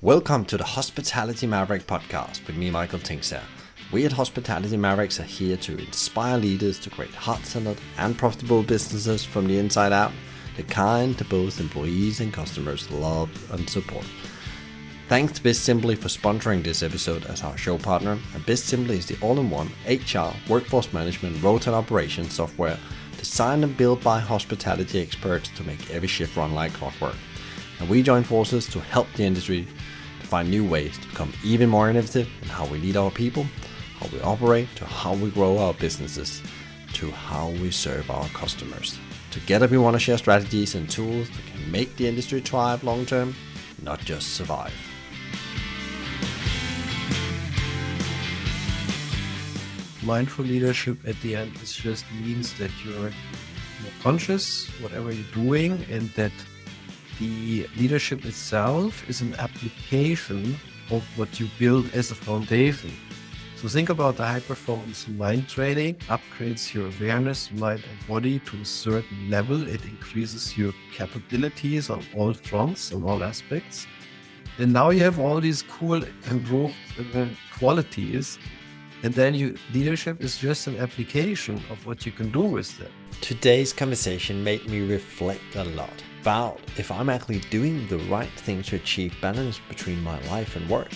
Welcome to the Hospitality Maverick podcast with me, Michael Tingsager. We at Hospitality Mavericks are here to inspire leaders to create heart-centered and profitable businesses from the inside out, the kind that both employees and customers love and support. Thanks to BizSimply for sponsoring this episode as our show partner. And BizSimply is the all-in-one HR, workforce management, rota and operations software designed and built by hospitality experts to make every shift run like clockwork. And we join forces to help the industry to find new ways to become even more innovative in how we lead our people how we operate, to how we grow our businesses, to how we serve our customers. Together, we want to share strategies and tools that can make the industry thrive long term, not just survive. Mindful leadership at the end is just means that you're more conscious whatever you're doing and that the leadership itself is an application of what you build as a foundation. So think about the high performance mind training upgrades your awareness, mind and body to a certain level. It increases your capabilities on all fronts, on all aspects. And now you have all these cool improved uh, qualities. And then you leadership is just an application of what you can do with them. Today's conversation made me reflect a lot about if I'm actually doing the right thing to achieve balance between my life and work,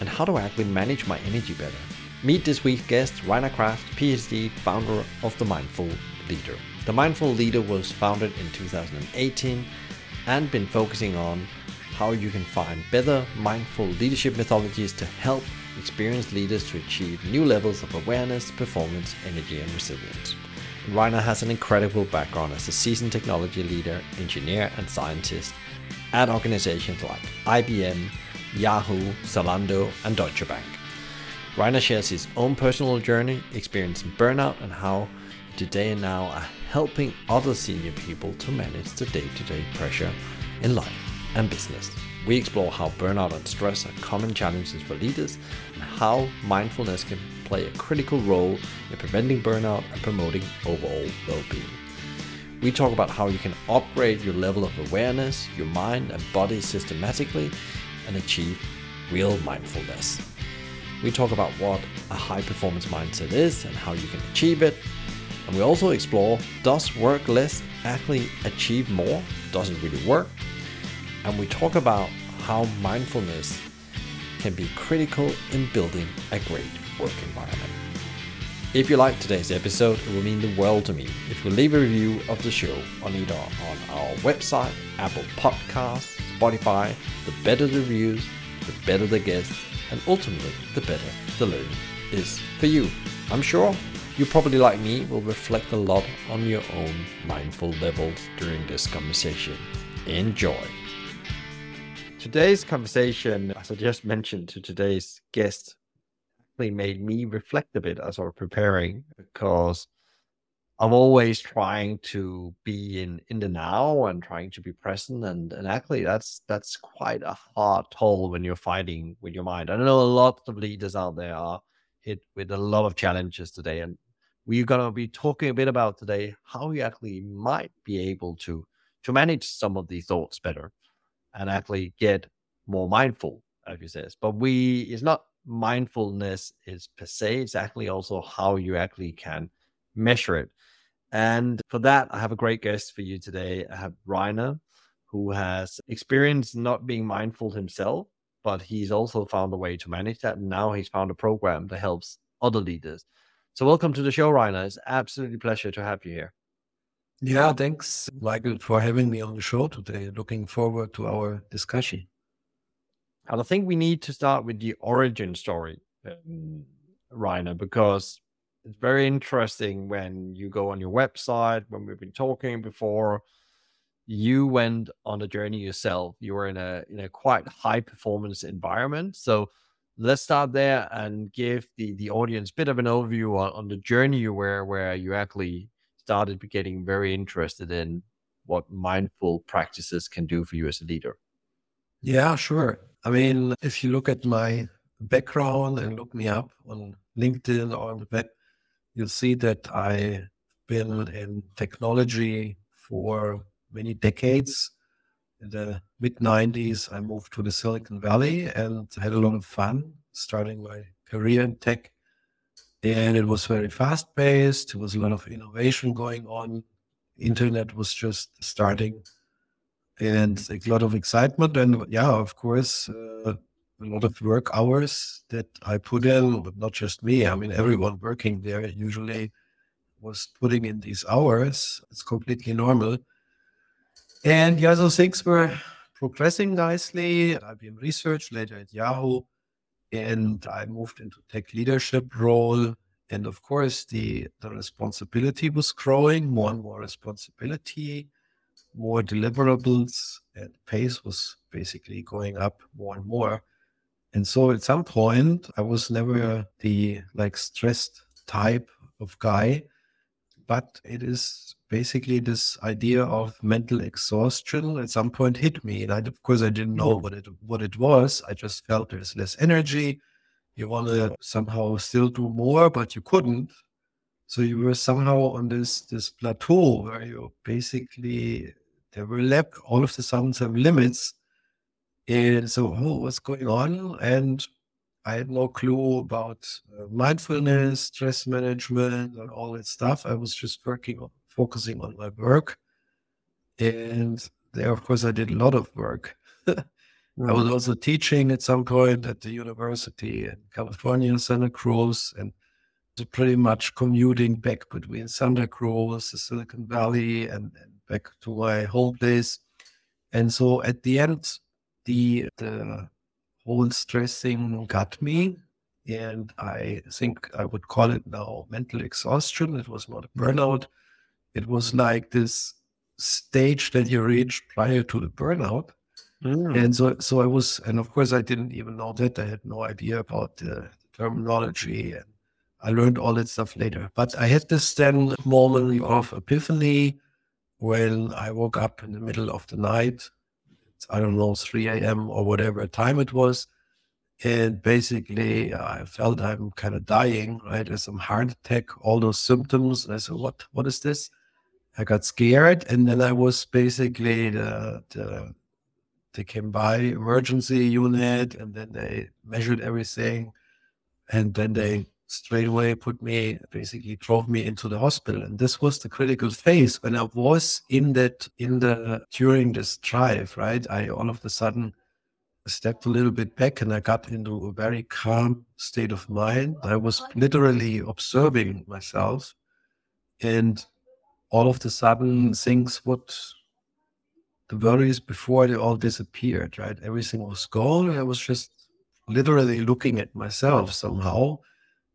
and how do I actually manage my energy better. Meet this week's guest, Reiner Kraft, PhD, founder of The Mindful Leader. The Mindful Leader was founded in 2018 and been focusing on how you can find better mindful leadership methodologies to help experienced leaders to achieve new levels of awareness, performance, energy, and resilience. Reiner has an incredible background as a seasoned technology leader, engineer, and scientist at organizations like IBM, Yahoo, Zalando, and Deutsche Bank. Reiner shares his own personal journey, experiencing burnout, and how today and now are helping other senior people to manage the day to day pressure in life and business. We explore how burnout and stress are common challenges for leaders and how mindfulness can play a critical role in preventing burnout and promoting overall well being. We talk about how you can upgrade your level of awareness, your mind and body systematically, and achieve real mindfulness. We talk about what a high performance mindset is and how you can achieve it. And we also explore does work less actually achieve more? Does it really work? And we talk about how mindfulness can be critical in building a great work environment. If you like today's episode, it will mean the world to me if you leave a review of the show on either on our website, Apple Podcasts, Spotify. The better the reviews, the better the guests, and ultimately, the better the learning is for you. I'm sure you probably, like me, will reflect a lot on your own mindful levels during this conversation. Enjoy. Today's conversation, as I just mentioned to today's guest, actually made me reflect a bit as I was preparing because I'm always trying to be in in the now and trying to be present, and and actually that's that's quite a hard toll when you're fighting with your mind. I know a lot of leaders out there are hit with a lot of challenges today, and we're gonna be talking a bit about today how you actually might be able to to manage some of these thoughts better and actually get more mindful, as you says. But we it's not mindfulness is per se; it's actually also how you actually can measure it. And for that, I have a great guest for you today. I have Reiner, who has experience not being mindful himself, but he's also found a way to manage that. And now he's found a program that helps other leaders. So welcome to the show, Reiner. It's absolutely pleasure to have you here. Yeah, thanks, Michael, for having me on the show today. Looking forward to our discussion. And I think we need to start with the origin story, um, Reiner, because it's very interesting when you go on your website when we've been talking before you went on a journey yourself. You were in a in a quite high performance environment. So let's start there and give the the audience a bit of an overview on, on the journey you were where you actually started getting very interested in what mindful practices can do for you as a leader. Yeah sure i mean if you look at my background and look me up on linkedin or on the web you'll see that I've been in technology for many decades. in the mid 90s, I moved to the Silicon Valley and had a lot of fun starting my career in tech. And it was very fast paced. There was a lot of innovation going on. Internet was just starting and a lot of excitement. And yeah, of course, uh, a lot of work hours that I put in, but not just me. I mean, everyone working there usually was putting in these hours. It's completely normal. And yeah, so things were progressing nicely. I've research later at Yahoo, and I moved into tech leadership role. And of course, the the responsibility was growing, more and more responsibility, more deliverables, and pace was basically going up more and more. And so at some point, I was never the like stressed type of guy, but it is basically this idea of mental exhaustion at some point hit me. And I, of course, I didn't know what it what it was. I just felt there's less energy. You want to somehow still do more, but you couldn't. So you were somehow on this this plateau where you basically there were left all of the sounds some limits and so, oh, what's going on? And I had no clue about uh, mindfulness, stress management, and all that stuff. I was just working on focusing on my work. And there, of course, I did a lot of work. I was also teaching at some point at the university in California, Santa Cruz, and pretty much commuting back between Santa Cruz, the Silicon Valley, and, and back to my home place. And so at the end, the the whole stress thing got me. And I think I would call it now mental exhaustion. It was not a burnout. It was like this stage that you reach prior to the burnout. Mm. And so, so I was, and of course, I didn't even know that. I had no idea about the terminology, and I learned all that stuff later. But I had this then moment of epiphany when I woke up in the middle of the night I don't know, 3 a.m. or whatever time it was. And basically, I felt I'm kind of dying, right? There's some heart attack, all those symptoms. And I said, what, what is this? I got scared. And then I was basically the, the they came by emergency unit and then they measured everything. And then they straight away put me basically drove me into the hospital. And this was the critical phase when i was in that in the during this drive right? I all of a sudden stepped a little bit back and i got into a very calm state of mind. I was literally observing myself. And all of a sudden things what the worries before they all disappeared right? Everything was gone i was just literally looking at myself somehow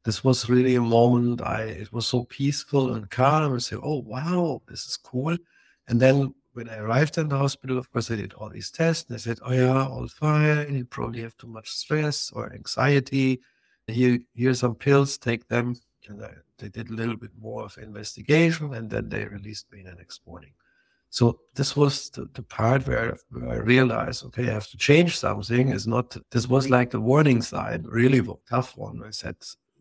this was really a moment I it was so peaceful and calm. I say, oh wow, this is cool. And then when I arrived in the hospital, of course, I did all these tests. And they said, oh yeah, all fine. You probably have too much stress or anxiety. Here, here's some pills. Take them. And I, they did a little bit more of investigation, and then they released me the next morning. So this was the, the part where, where, I realized, okay, I have to change something. It's not. This was like the warning sign, really tough one. I said,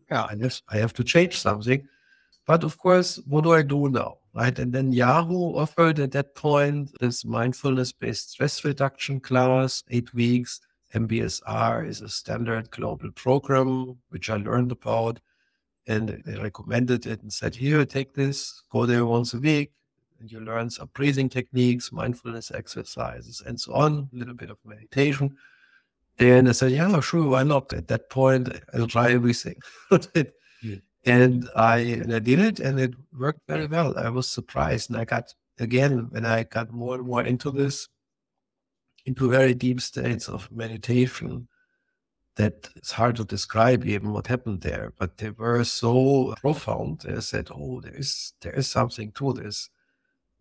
yeah, I have, I have to change something. But of course, what do I do now? Right. And then Yahoo offered at that point this mindfulness based stress reduction class, eight weeks. MBSR is a standard global program, which I learned about. And they recommended it and said, here, take this, go there once a week, and you learn some breathing techniques, mindfulness exercises, and so on, a little bit of meditation. And I said, yeah, sure, why not? At that point, I'll try everything. And I and I did it, and it worked very well. I was surprised, and I got again when I got more and more into this, into very deep states of meditation. That it's hard to describe even what happened there, but they were so profound. I said, "Oh, there is there is something to this,"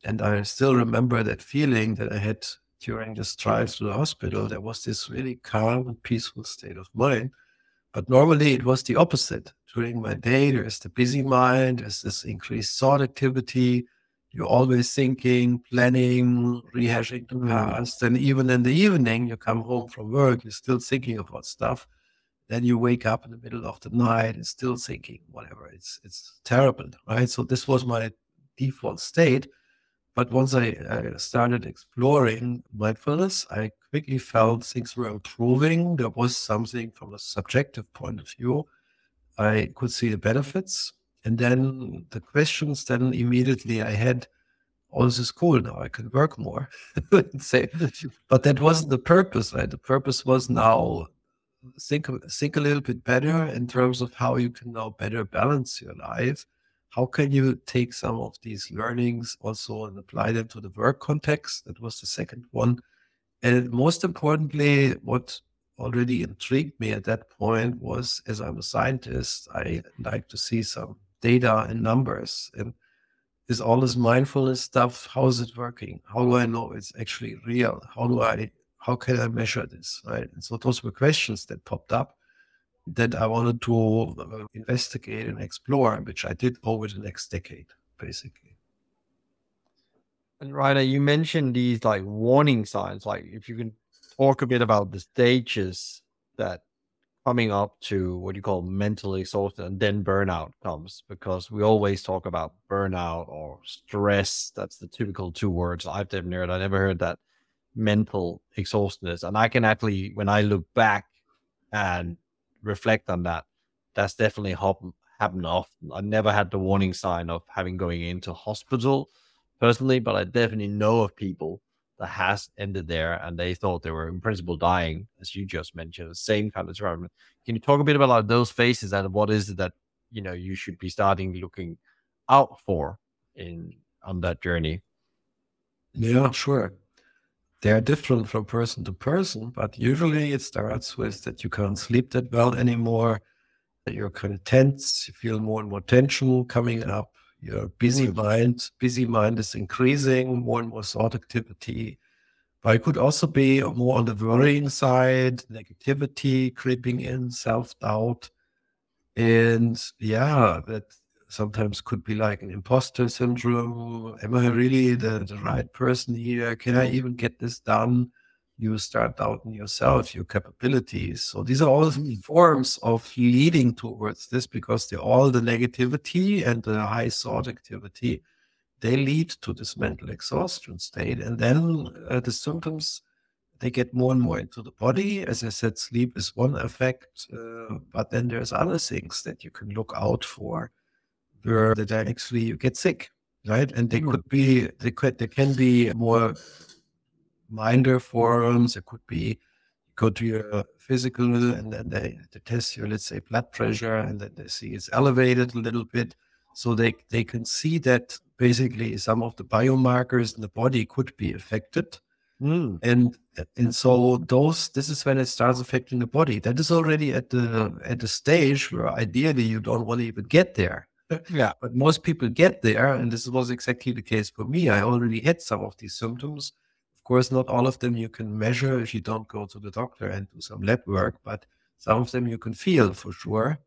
and I still remember that feeling that I had during this drive to the hospital, there was this really calm and peaceful state of mind. But normally it was the opposite. During my day, there's the busy mind, there's this increased thought activity. You're always thinking, planning, rehashing the past. And even in the evening, you come home from work, you're still thinking about stuff. Then you wake up in the middle of the night and still thinking, whatever. It's it's terrible, right? So this was my default state. But once I, I started exploring mindfulness, I quickly felt things were improving. There was something from a subjective point of view. I could see the benefits. And then the questions then immediately I had, oh, this is cool. Now I can work more. But that wasn't the purpose, right? The purpose was now think, think a little bit better in terms of how you can now better balance your life how can you take some of these learnings also and apply them to the work context? That was the second one. And most importantly, what already intrigued me at that point was as I'm a scientist, I like to see some data and numbers. And is all this mindfulness stuff, how is it working? How do I know it's actually real? How do I how can I measure this? Right. And so those were questions that popped up that I wanted to uh, investigate and explore, which I did over the next decade, basically. And Reiner, you mentioned these like warning signs. Like, if you can talk a bit about the stages that coming up to what you call mental exhaustion and then burnout comes, because we always talk about burnout or stress. That's the typical two words I've never heard. I never heard that mental exhaustion is. And I can actually, when I look back and reflect on that, that's definitely happened happened often. I never had the warning sign of having going into hospital personally, but I definitely know of people that has ended there and they thought they were in principle dying, as you just mentioned, the same kind of environment. Can you talk a bit about those phases and what is it that you know you should be starting looking out for in on that journey? Yeah, sure they're different from person to person, but usually it starts with that you can't sleep that well anymore, that you're kind of tense, you feel more and more tension coming up, your busy mm. mind, busy mind is increasing, more and more thought activity. But it could also be more on the worrying side, negativity creeping in, self doubt. And yeah, that sometimes could be like an imposter syndrome. Am I really the, the right person here? Can I even get this done? You start doubting yourself, your capabilities. So these are all hmm. forms of leading towards this because they're all the negativity and the high thought activity. They lead to this mental exhaustion state. And then uh, the symptoms, they get more and more into the body. As I said, sleep is one effect, uh, but then there's other things that you can look out for where that actually you get sick, right? And they hmm. could be they could they can be more minor forms. It could be go to your physical and then they, they test your let's say blood pressure and then they see it's elevated a little bit. So they they can see that basically some of the biomarkers in the body could be affected. Mm. And and so those this is when it starts affecting the body. That is already at the at the stage where ideally you don't want to even get there yeah. But most people get there, and this was exactly the case for me. I already had some of these symptoms. Of course, not all of them you can measure if you don't go to the doctor and do some lab work, but some of them you can feel for sure.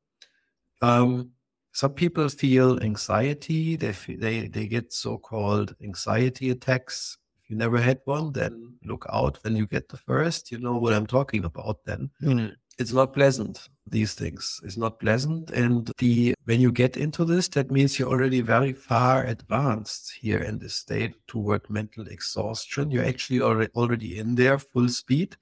Um, some people feel anxiety. They they they get so-called anxiety attacks. If you never had one, then look out when you get the first. You know what I'm talking about. Then mm it's not pleasant these things. It's not pleasant and the when you get into this that means you're already very far advanced here in this state toward mental exhaustion. You're actually already already in there full speed.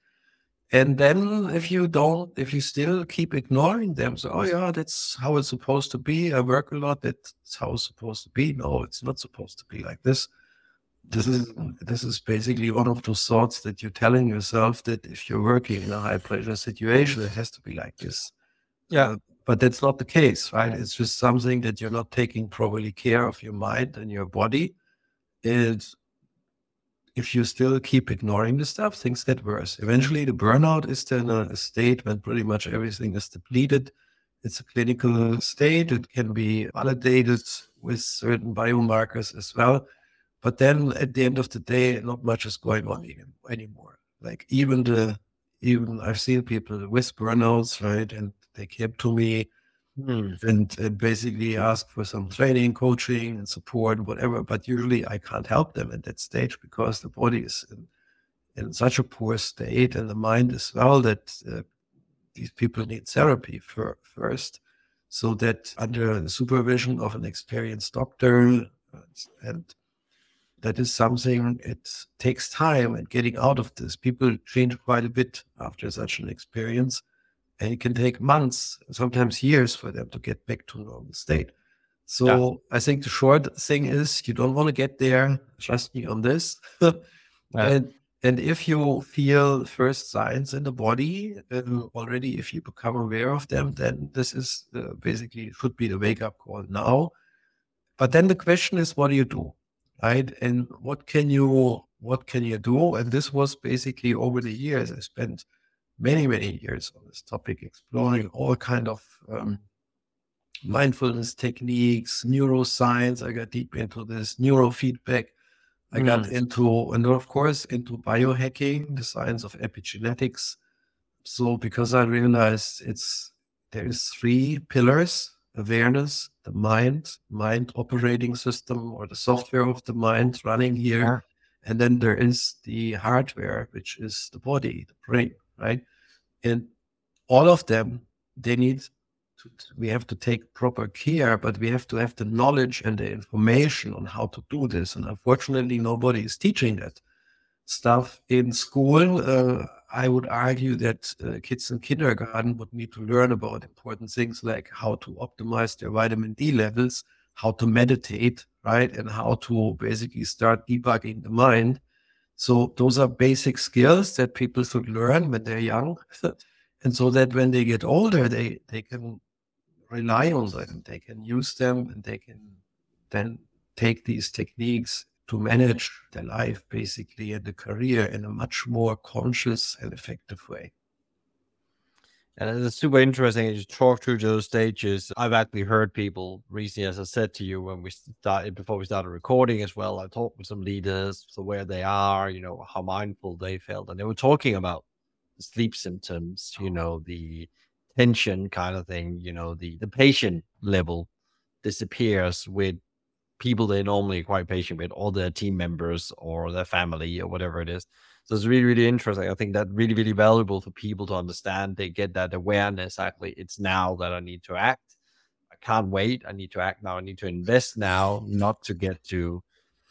And then if you don't if you still keep ignoring them so oh yeah that's how it's supposed to be. I work a lot. That's how it's supposed to be. No it's not supposed to be like this this is this is basically one of those thoughts that you're telling yourself that if you're working in a high pressure situation, it has to be like this. Yeah. Uh, but that's not the case, right? It's just something that you're not taking properly care of your mind and your body. And if you still keep ignoring the stuff, things get worse. Eventually, the burnout is then a state when pretty much everything is depleted. It's a clinical state. It can be validated with certain biomarkers as well but then at the end of the day, not much is going on even, anymore. Like even the even I've seen people with burnouts, right? And they came to me hmm. and, and basically ask for some training, coaching, and support, whatever. But usually I can't help them at that stage because the body is in, in such a poor state and the mind as well that uh, these people need therapy for, first. So that under the supervision of an experienced doctor uh, and that is something it takes time and getting out of this. People change quite a bit after such an experience. And it can take months, sometimes years for them to get back to normal state. So yeah. I think the short thing is you don't want to get there. Trust me on this. yeah. And and if you feel first signs in the body uh, already, if you become aware of them, then this is uh, basically should be the wake up call now. But then the question is, what do you do, right? And what can you what can you do? And this was basically over the years. I spent many many years on this topic, exploring all kind of um, mindfulness techniques, neuroscience. I got deep into this neurofeedback I mm. got into, and of course, into biohacking, the science of epigenetics. So because I realized it's there is three pillars: awareness, the mind, mind operating system, or the software of the mind running here, yeah. and then there is the hardware, which is the body, the brain, right? And all of them, they need to, we have to take proper care, but we have to have the knowledge and the information on how to do this. And unfortunately, nobody is teaching that stuff in school. Uh, I would argue that uh, kids in kindergarten would need to learn about important things like how to optimize their vitamin D levels, how to meditate, right, and how to basically start debugging the mind. So those are basic skills that people should learn when they're young. and so that when they get older, they, they can rely on them. They can use them and they can then take these techniques to manage their life basically and the career in a much more conscious and effective way. And it's super interesting to talk through those stages. I've actually heard people recently, as I said to you when we started before we started recording as well. I talked with some leaders, so where they are, you know, how mindful they felt, and they were talking about sleep symptoms, you know, the tension kind of thing, you know, the the patient level disappears with people they're normally quite patient with, or their team members or their family or whatever it is. So it's really, really interesting. I think that really, really valuable for people to understand. They get that awareness. Actually, it's now that I need to act. I can't wait. I need to act now. I need to invest now, not to get to,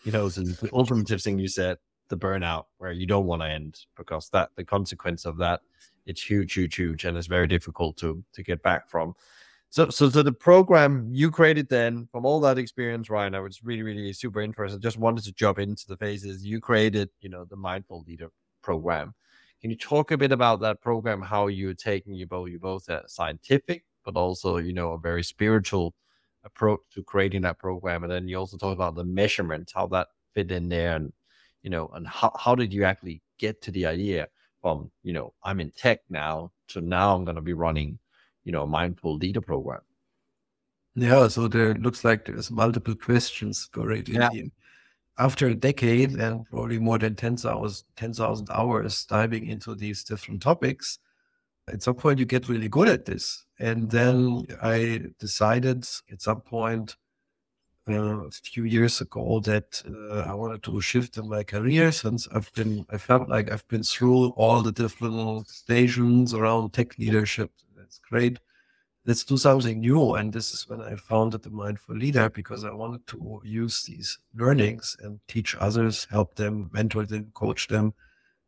you know, the ultimate thing you said, the burnout, where you don't want to end because that the consequence of that it's huge, huge, huge, and it's very difficult to to get back from. So, so, so the program you created then, from all that experience, Ryan, I was really, really super interested. Just wanted to jump into the phases you created. You know, the Mindful Leader program. Can you talk a bit about that program? How you're taking you both, you both a scientific, but also you know a very spiritual approach to creating that program, and then you also talk about the measurements, how that fit in there, and you know, and how how did you actually get to the idea? from you know i'm in tech now to now i'm going to be running you know mindful leader program yeah so there looks like there's multiple questions buried yeah. after a decade and probably more than 10,000 10, hours diving into these different topics at some point you get really good at this and then i decided at some point uh, a few years ago that uh, I wanted to shift in my career since I've been, I felt like I've been through all the different stations around tech leadership. That's great. Let's do something new. And this is when I founded the Mindful Leader because I wanted to use these learnings and teach others, help them, mentor them, coach them.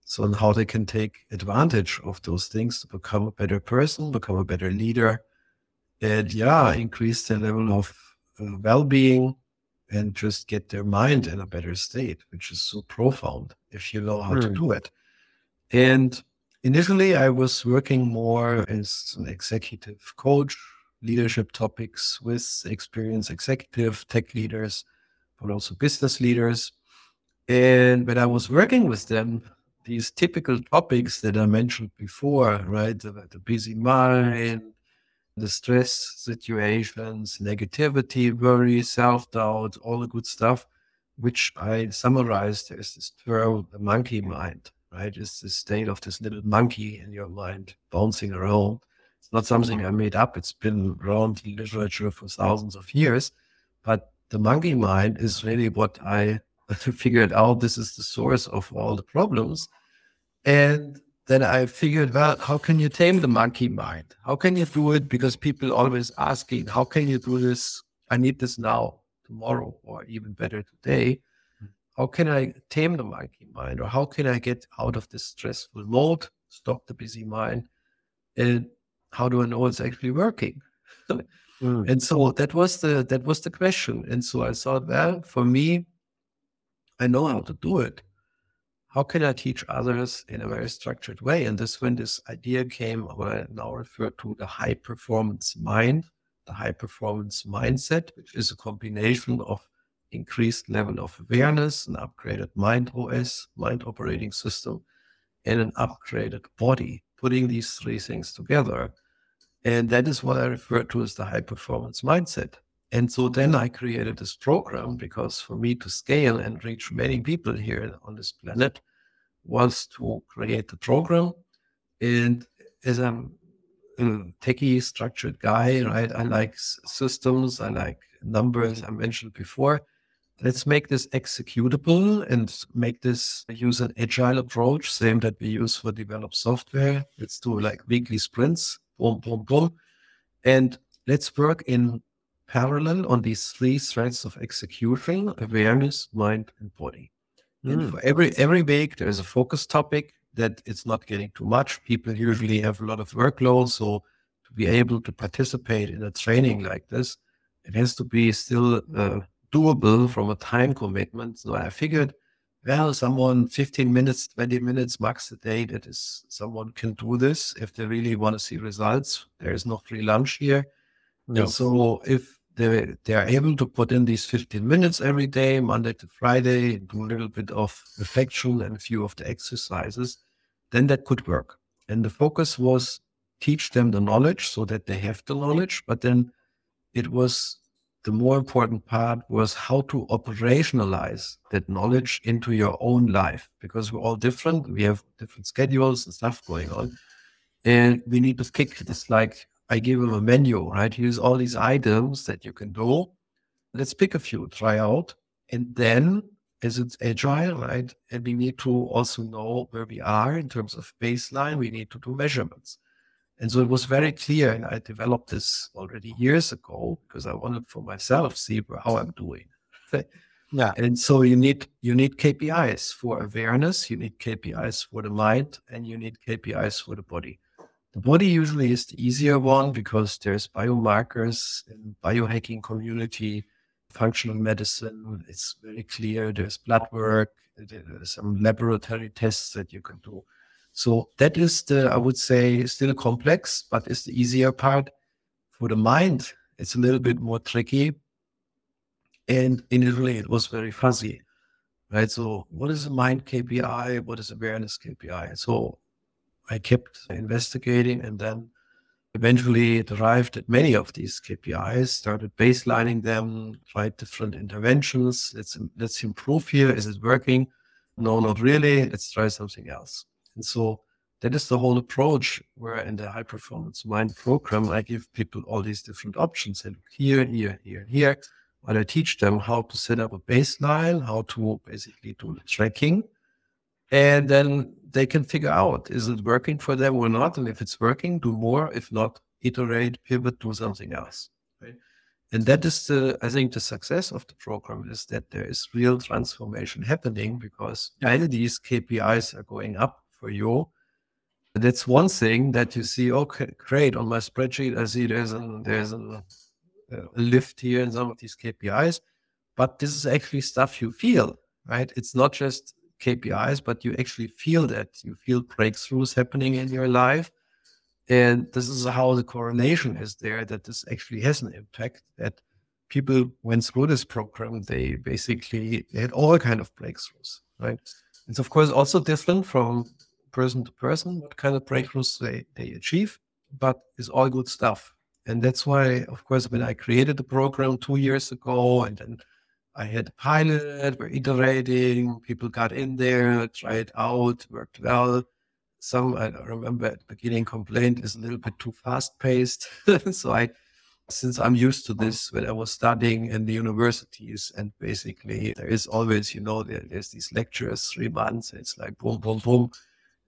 So, on how they can take advantage of those things to become a better person, become a better leader, and yeah, increase their level of uh, well-being and just get their mind in a better state, which is so profound if you know how mm. to hmm. do it. And initially, I was working more as an executive coach, leadership topics with experienced executive tech leaders, but also business leaders. And when I was working with them, these typical topics that I mentioned before, right? The, the busy mind, the stress situations, negativity, worry, self doubt, all the good stuff, which I summarized as this term, the monkey mind, right? It's the state of this little monkey in your mind bouncing around. It's not something mm-hmm. I made up, it's been around in literature for thousands of years. But the monkey mind is really what I figured out. This is the source of all the problems. And then I figured, well, how can you tame the monkey mind? How can you do it? Because people always asking, how can you do this? I need this now, tomorrow, or even better today. How can I tame the monkey mind or how can I get out of this stressful mode, stop the busy mind? And how do I know it's actually working? mm. And so that was the that was the question. And so I thought, well, for me, I know how to do it. How can I teach others in a very structured way? And this when this idea came, what I now refer to the high performance mind, the high performance mindset, which is a combination of increased level of awareness, an upgraded mind OS, mind operating system, and an upgraded body, putting these three things together. And that is what I refer to as the high performance mindset. And so then I created this program because for me to scale and reach many people here on this planet was to create the program. And as I'm a techie structured guy, right, I like systems, I like numbers I mentioned before let's make this executable and make this use an agile approach, same that we use for develop software. Let's do like weekly sprints, boom, boom, boom. And let's work in parallel on these three threads of execution, awareness, mind, and body. Mm. And hmm. for every every week there's a focus topic that it's not getting too much. People usually have a lot of workload. So to be able to participate in a training like this, it has to be still uh, doable mm. from a time commitment. So I figured, well, someone 15 minutes, 20 minutes max a day, that is, someone can do this if they really want to see results. There is no free lunch here. No. so if they, they are able to put in these 15 minutes every day, Monday to Friday, do a little bit of reflection and a few of the exercises, then that could work. And the focus was teach them the knowledge so that they have the knowledge, but then it was the more important part was how to operationalize that knowledge into your own life because we're all different. We have different schedules and stuff going on. And we need to kick this like I give them a menu, right? Here's all these items that you can do. Let's pick a few, try out. And then as it's agile, right? And we need to also know where we are in terms of baseline. We need to do measurements. And so it was very clear, and I developed this already years ago because I wanted for myself see how I'm doing. yeah. And so you need you need KPIs for awareness, you need KPIs for the mind, and you need KPIs for the body. The body usually is the easier one because there's biomarkers in biohacking community, functional medicine. It's very clear. There's blood work. There's some laboratory tests that you can do. So that is the, I would say, still complex, but it's the easier part. For the mind, it's a little bit more tricky. And initially, it was very fuzzy, right? So, what is a mind KPI? What is awareness KPI? So, I kept investigating and then eventually it arrived at many of these KPIs, started baselining them, tried different interventions. Let's, let's improve here. Is it working? No, not really. Let's try something else. And so that is the whole approach where in the high performance mind program, I give people all these different options and here, here, here, here. While I teach them how to set up a baseline, how to basically do the tracking. And then they can figure out, is it working for them or not? And if it's working, do more. If not, iterate, pivot, do something else. And that is the, I think the success of the program is that there is real transformation happening because these KPIs are going up for you. That's one thing that you see. Oh, okay, great. On my spreadsheet, I see there's there's a, a uh, lift here in some of these KPIs, but this is actually stuff you feel, right? It's not just KPIs, but you actually feel that. You feel breakthroughs happening in your life. And this is how the correlation is there that this actually has an impact that people went through this program, they basically had all kind of breakthroughs, right? It's of course also different from person to person what kind of breakthroughs they, they achieve, but it's all good stuff. And that's why, of course, when I created the program two years ago, and then I had a pilot, we're iterating, people got in there, tried out, worked well. Some, I remember at the beginning, complained is a little bit too fast paced. so I, since I'm used to this when I was studying in the universities, and basically there is always, you know, there, there's these lectures, three months, it's like boom, boom, boom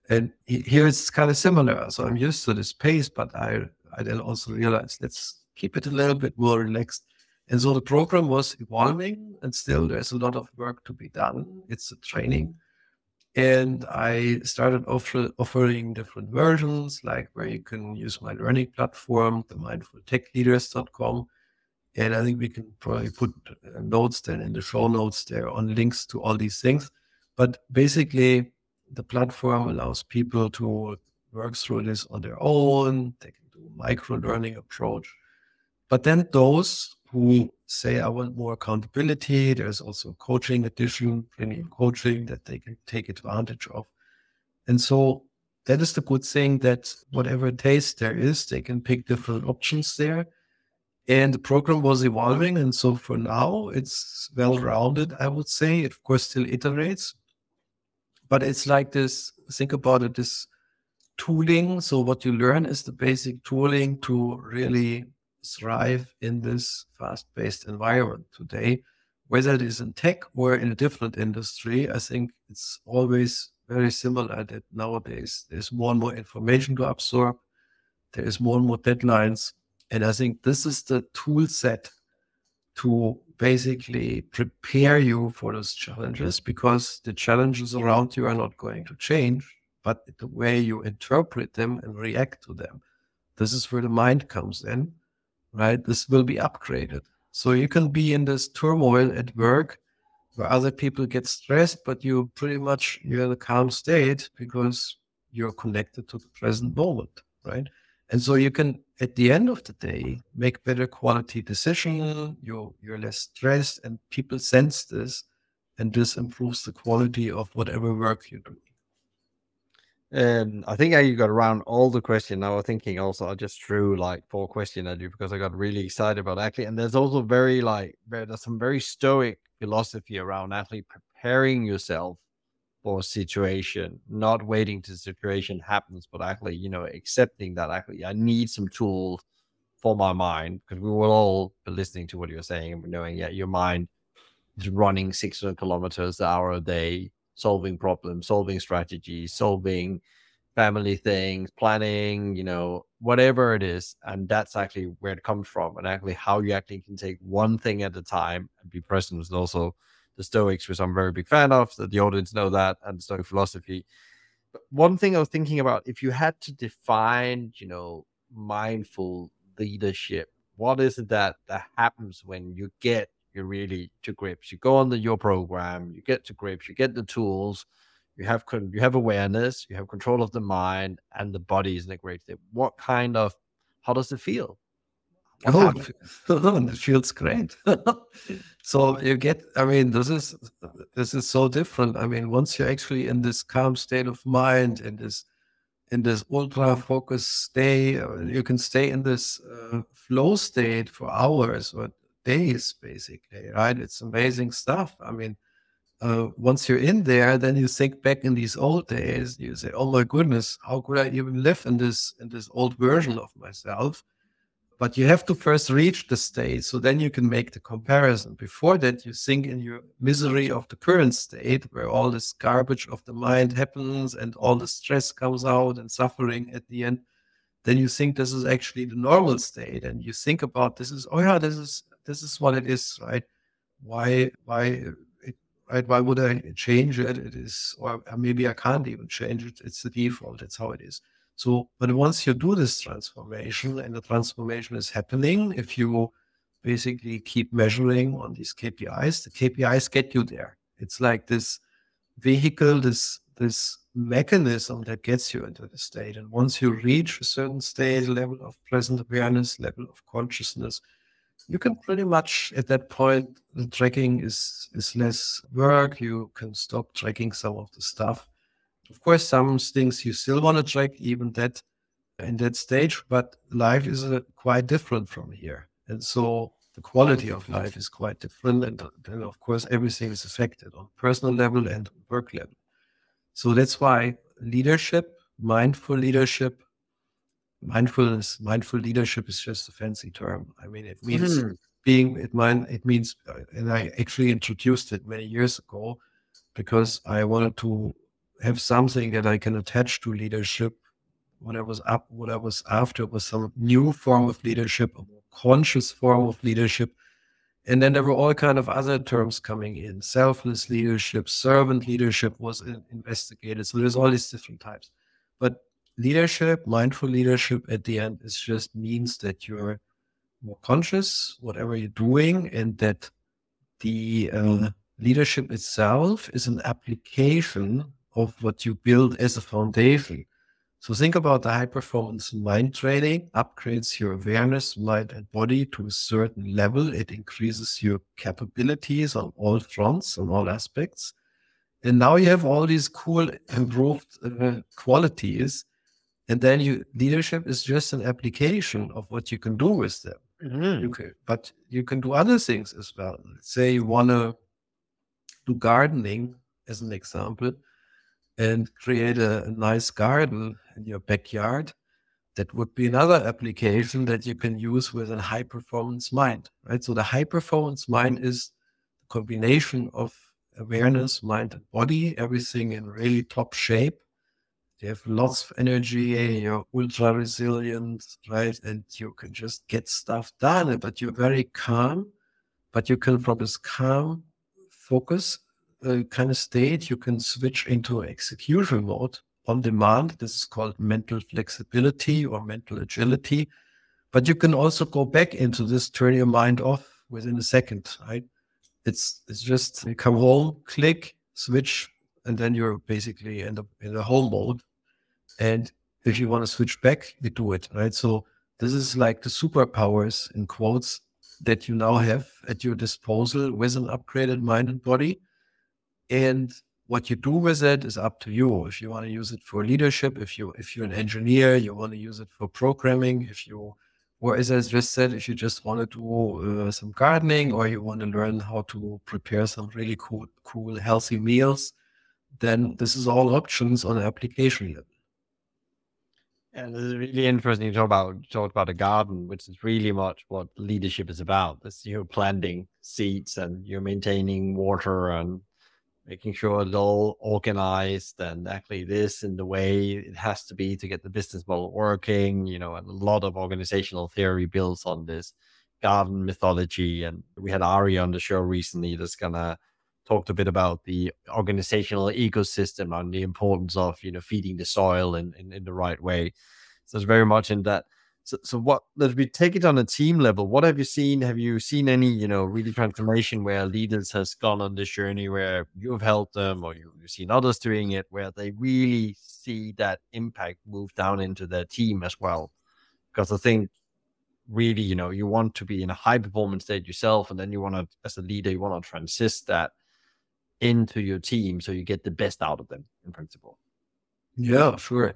and here it's kind of similar. So I'm used to this pace, but I I then also realized let's keep it a little bit more relaxed. And so the program was evolving, and still there's a lot of work to be done. It's a training. And I started offer, offering different versions, like where you can use my learning platform, the mindfultechleaders.com. And I think we can probably put uh, notes then in the show notes there on links to all these things. But basically, the platform allows people to work through this on their own. They can do micro learning approach. But then those who say, I want more accountability. There's also coaching edition, premium coaching that they can take advantage of. And so that is the good thing that whatever taste there is, they can pick different options there. And the program was evolving. And so for now, it's well rounded, I would say. It, of course, still iterates. But it's like this think about it this tooling. So, what you learn is the basic tooling to really thrive in this fast paced environment today, whether it is in tech or in a different industry. I think it's always very similar that nowadays there's more and more information to absorb, there is more and more deadlines. And I think this is the tool set to basically prepare you for those challenges because the challenges around you are not going to change, but the way you interpret them and react to them. This is where the mind comes in right? This will be upgraded. So you can be in this turmoil at work where other people get stressed, but you pretty much you're in a calm state because you're connected to the present moment, right? And so you can, at the end of the day, mm-hmm. make better quality decision. Mm-hmm. You're you're less stressed, and people sense this, and this improves the quality of whatever work you do. And I think you got around all the question. I was thinking also I just threw like four questions at you because I got really excited about actually. And there's also very like very, there's some very stoic philosophy around actually preparing yourself for situation, not waiting till situation happens, but actually, you know, accepting that actually I need some tools for my mind because we will all be listening to what you're saying and knowing, yeah, your mind is running 600 kilometers an hour a day solving problems, solving strategies, solving family things, planning, you know, whatever it is. And that's actually where it comes from and actually how you actually can take one thing at a time and be present. And also the Stoics, which I'm very big fan of, so the audience know that and Stoic philosophy. But one thing I was thinking about, if you had to define, you know, mindful leadership, what is it that that happens when you get you really to grips. You go on the, your program, you get to grips, you get the tools, you have you have awareness, you have control of the mind, and the body is in a great state. What kind of how does it feel? Oh, it feels great. so you get, I mean, this is this is so different. I mean, once you're actually in this calm state of mind, in this in this ultra focused state, uh, you can stay in this uh, flow state for hours or days, basically, right? It's amazing stuff. I mean, uh, once you're in there, then you think back in these old days. You say, "Oh my goodness, how could I even live in this in this old version of myself?" But you have to first reach the state, so then you can make the comparison. Before that, you think in your misery of the current state, where all this garbage of the mind happens and all the stress comes out and suffering at the end. Then you think this is actually the normal state, and you think about this is, oh yeah, this is this is what it is, right? Why, why, right? Why would I change it? It is, or maybe I can't even change it. It's the default. That's how it is. So, but once you do this transformation and the transformation is happening, if you basically keep measuring on these KPIs, the KPIs get you there. It's like this vehicle, this this mechanism that gets you into the state. And once you reach a certain state, level of present awareness, level of consciousness, you can pretty much at that point the tracking is is less work you can stop tracking some of the stuff of course some things you still want to track even that in that stage but life is uh, quite different from here and so the quality of life is quite different and then of course everything is affected on personal level and work level so that's why leadership mindful leadership mindfulness, mindful leadership is just a fancy term. I mean, it means mm-hmm. being, it, mind, it means, uh, and I actually introduced it many years ago because I wanted to have something that I can attach to leadership. What I was up, what I was after was some new form of leadership, a more conscious form of leadership And then there were all kind of other terms coming in. Selfless leadership, servant leadership was investigated. So there's all these different types. But leadership, mindful leadership at the end is just means that you're more conscious, whatever you're doing, and that the uh, leadership itself is an application of what you build as a foundation. So think about the high performance mind training upgrades your awareness, mind and body to a certain level. It increases your capabilities on all fronts, on all aspects. And now you have all these cool improved uh, qualities. And then you leadership is just an application of what you can do with them. Mm-hmm. Okay. But you can do other things as well. Say you want to do gardening as an example and create a, nice garden in your backyard, that would be another application that you can use with a high performance mind, right? So the high performance mind is a combination of awareness, mind, and body, everything in really top shape. You have lots of energy, you're ultra resilient, right? And you can just get stuff done, but you're very calm. But you can, from this calm focus uh, kind of state, you can switch into execution mode on demand. This is called mental flexibility or mental agility. But you can also go back into this, turn your mind off within a second, right? It's it's just you come home, click, switch, and then you're basically in the in the home mode. And if you want to switch back, you do it, right? So this is like the superpowers in quotes that you now have at your disposal with an upgraded mind and body. And what you do with it is up to you. If you want to use it for leadership, if you if you're an engineer, you want to use it for programming. If you, or as I just said, if you just want to do uh, some gardening or you want to learn how to prepare some really cool, cool, healthy meals, then this is all options on the application level. And it's really interesting to talk about talk about a garden, which is really much what leadership is about. It's you're planting seeds and you're maintaining water and making sure it's all organized and actually this in the way it has to be to get the business model working, you know, and a lot of organizational theory builds on this garden mythology. And we had Ari on the show recently that's gonna talked a bit about the organizational ecosystem and the importance of, you know, feeding the soil in, in, in the right way. So it's very much in that so, so what? Let me take it on a team level. What have you seen? Have you seen any, you know, really transformation where leaders has gone on this journey where you've helped them, or you, have seen others doing it, where they really see that impact move down into their team as well? Because I think really, you know, you want to be in a high performance state yourself, and then you want to, as a leader, you want to transist that into your team so you get the best out of them in principle. Yeah, sure.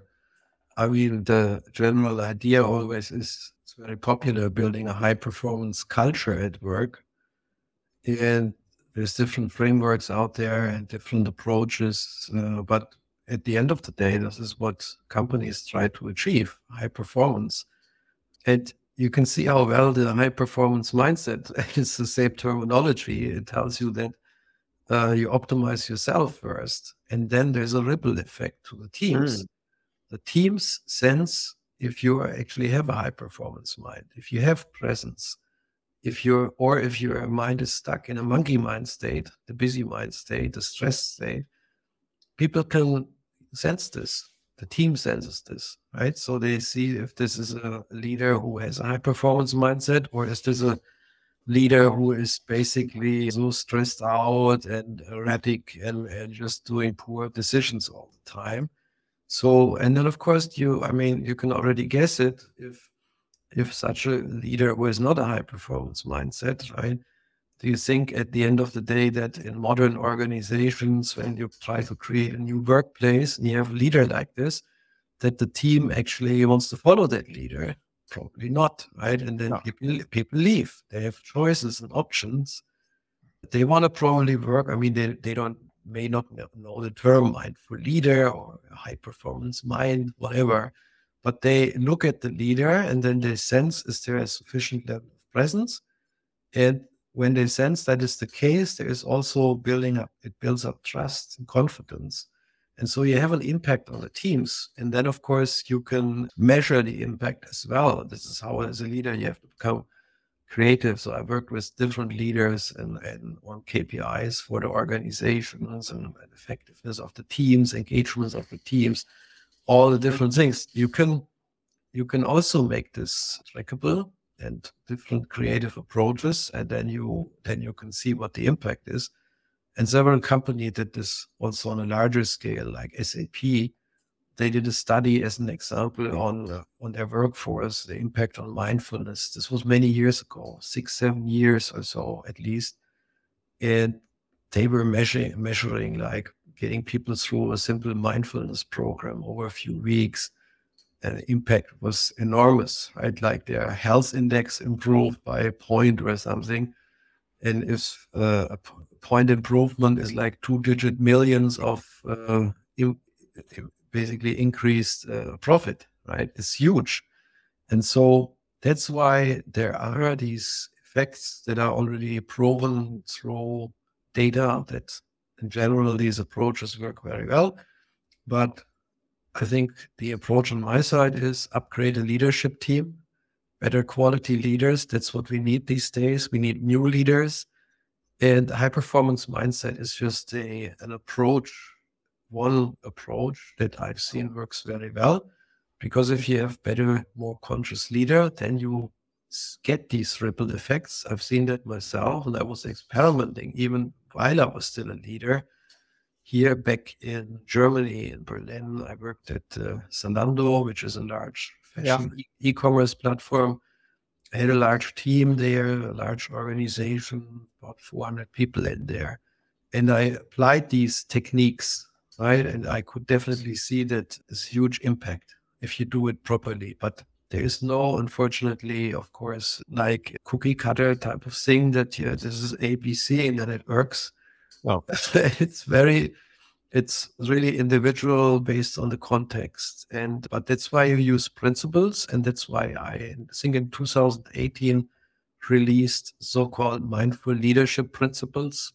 I mean, the general idea always is it's very popular building a high performance culture at work. And there's different frameworks out there and different approaches. Uh, but at the end of the day, this is what companies try to achieve high performance. And you can see how well the high performance mindset is the same terminology. It tells you that uh, you optimize yourself first, and then there's a ripple effect to the teams. Mm the teams sense if you actually have a high performance mind, if you have presence, if you're, or if your mind is stuck in a monkey mind state, the busy mind state, the stress state, people can sense this. The team senses this, right? So they see if this is a leader who has a high performance mindset, or is this a leader who is basically so stressed out and erratic and, and just doing poor decisions all the time. So, and then of course you, I mean, you can already guess it if if such a leader was not a high performance mindset, right? Do you think at the end of the day that in modern organizations, when you try to create a new workplace and you have a leader like this, that the team actually wants to follow that leader? Probably not, right? And then no. people people leave. They have choices and options. They want to probably work. I mean, they, they don't may not know the term mindful leader or high performance mind, whatever, but they look at the leader and then they sense is there a sufficient level of presence. And when they sense that is the case, there is also building up, it builds up trust and confidence. And so you have an impact on the teams. And then, of course, you can measure the impact as well. This is how, as a leader, you have to become creative. So I worked with different leaders and, and on KPIs for the organizations and, effectiveness of the teams, engagements of the teams, all the different things. You can you can also make this trackable and different creative approaches, and then you then you can see what the impact is. And several companies did this also on a larger scale, like SAP. They did a study as an example on uh, on their workforce, the impact on mindfulness. This was many years ago, six, seven years or so at least. And they were measuring measuring like getting people through a simple mindfulness program over a few weeks The impact was enormous, right? Like their health index improved by a point or something. And if uh, a point improvement is like two digit millions of uh, basically increased uh, profit, right? It's huge. And so that's why there are these effects that are already proven through data that in general these approaches work very well. But I think the approach on my side is upgrade a leadership team, better quality leaders. That's what we need these days. We need new leaders. And high performance mindset is just a, an approach, one approach that I've seen works very well. Because if you have better, more conscious leader, then you get these ripple effects. I've seen that myself, and I was experimenting even while I was still a leader here back in Germany, in Berlin, I worked at uh, Zalando, which is a large fashion yeah. e- commerce platform. I had a large team there, a large organization, about 400 people in there. And I applied these techniques, right? And I could definitely see that it's huge impact if you do it properly. But there is no, unfortunately, of course, like cookie cutter type of thing that yeah, this is ABC and that it works. Well, oh. it's very, it's really individual based on the context. And, but that's why you use principles. And that's why I think in 2018 released so called mindful leadership principles.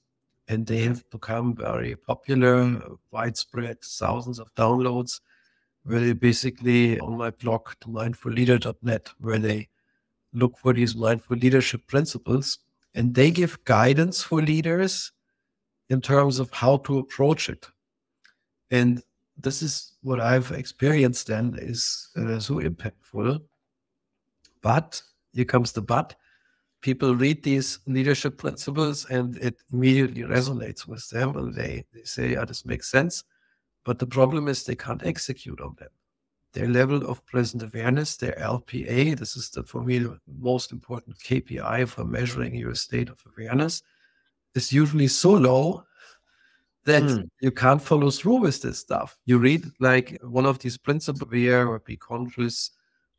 And they have become very popular, widespread, thousands of downloads. They basically on my blog, mindfulleader.net, where they look for these mindful leadership principles and they give guidance for leaders in terms of how to approach it. And this is what I've experienced then is uh, so impactful. But here comes the but. People read these leadership principles and it immediately resonates with them and they, they say, yeah, this makes sense. But the problem is they can't execute on them. Their level of present awareness, their LPA, this is the, for me the most important KPI for measuring your state of awareness, is usually so low that mm. you can't follow through with this stuff. You read like one of these principles aware or be conscious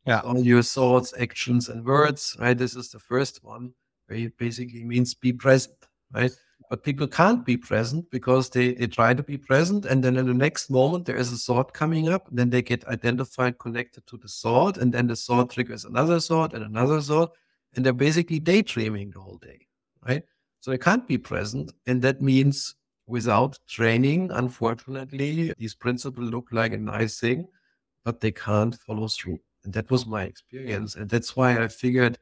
yeah. all your thoughts, actions, and words, right? This is the first one where it basically means be present, right? But people can't be present because they, they try to be present. And then in the next moment, there is a thought coming up. Then they get identified, connected to the thought. And then the thought triggers another thought and another thought. And they're basically daydreaming the whole day, right? So they can't be present. And that means without training, unfortunately, these principles look like a nice thing, but they can't follow through. And that was my experience. And that's why I figured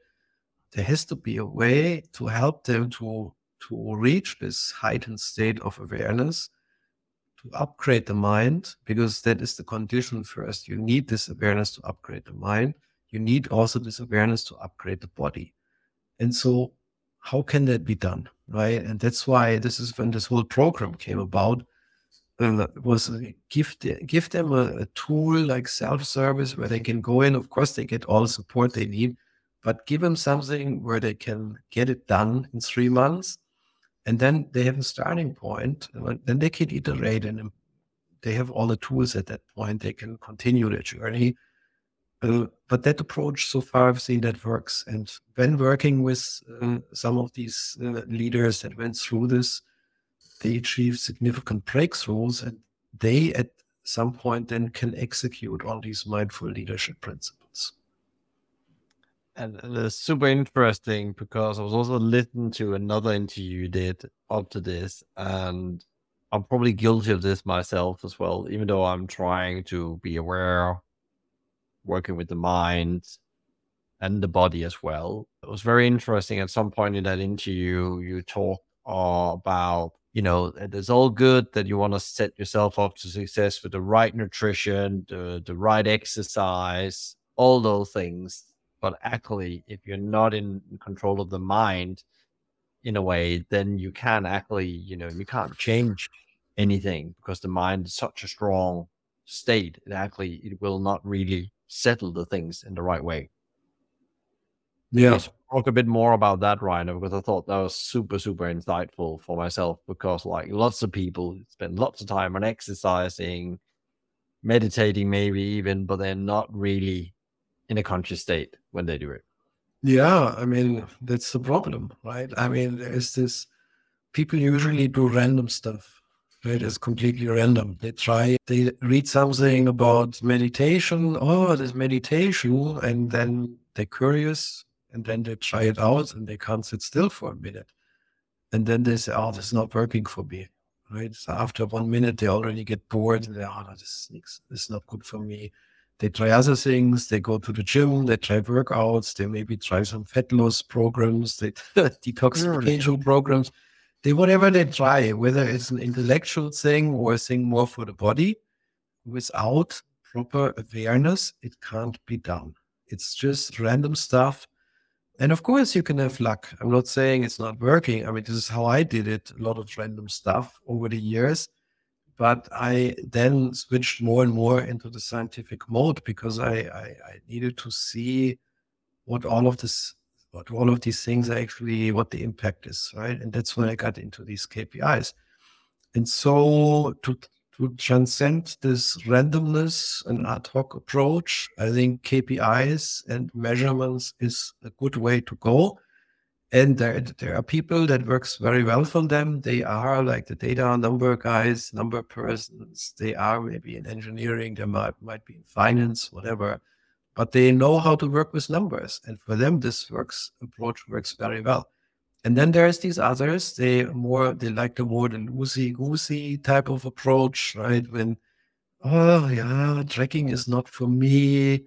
there has to be a way to help them to, to reach this heightened state of awareness, to upgrade the mind, because that is the condition first. You need this awareness to upgrade the mind. You need also this awareness to upgrade the body. And so how can that be done? Right. And that's why this is when this whole program came about. Uh, was give give them a, a tool like self-service where they can go in. Of course, they get all the support they need, but give them something where they can get it done in three months, and then they have a starting point. Then they can iterate, and they have all the tools at that point. They can continue their journey uh, but that approach so far I've seen that works. And when working with uh, some of these uh, leaders that went through this, they achieve significant breakthroughs and they at some point then can execute on these mindful leadership principles. And, it's super interesting because I was also listening to another interview you did to this, and I'm probably guilty of this myself as well, even though I'm trying to be aware working with the mind and the body as well. It was very interesting. At some point in that interview, you talk uh, about you know, it's all good that you want to set yourself up to success with the right nutrition, the, the right exercise, all those things. But actually, if you're not in control of the mind in a way, then you can't actually, you know, you can't change anything because the mind is such a strong state. It actually, it will not really settle the things in the right way. Yeah. talk a bit more about that, Reiner, because I thought that was super, super insightful for myself because like lots of people spend lots of time on exercising, meditating, maybe even, but they're not really in a conscious state when they do it. Yeah, I mean, that's the problem, right? I mean, there's this people usually do random stuff. Right? It's completely random. They try, they read something about meditation. Oh, there's meditation. And then they're curious and then they try it out and they can't sit still for a minute. And then they say, oh, this is not working for me. Right. So after one minute, they already get bored and they, oh, no, this, is, this is not good for me. They try other things. They go to the gym. They try workouts. They maybe try some fat loss programs. They detoxification programs. They whatever they try, whether it's an intellectual thing or a thing more for the body, without proper awareness, it can't be done. It's just random stuff and of course, you can have luck. I'm not saying it's not working. I mean, this is how I did it a lot of random stuff over the years. But I then switched more and more into the scientific mode because I, I, I needed to see what all of this, what all of these things are actually, what the impact is, right? And that's when I got into these KPIs. And so to to transcend this randomness and ad hoc approach, I think KPIs and measurements is a good way to go. And there, there are people that works very well for them. They are like the data number guys, number persons. They are maybe in engineering. They might, might be in finance, whatever. But they know how to work with numbers. And for them, this works approach works very well. And then there's these others. They more they like the more the loosey goosey type of approach, right? When oh yeah, tracking is not for me.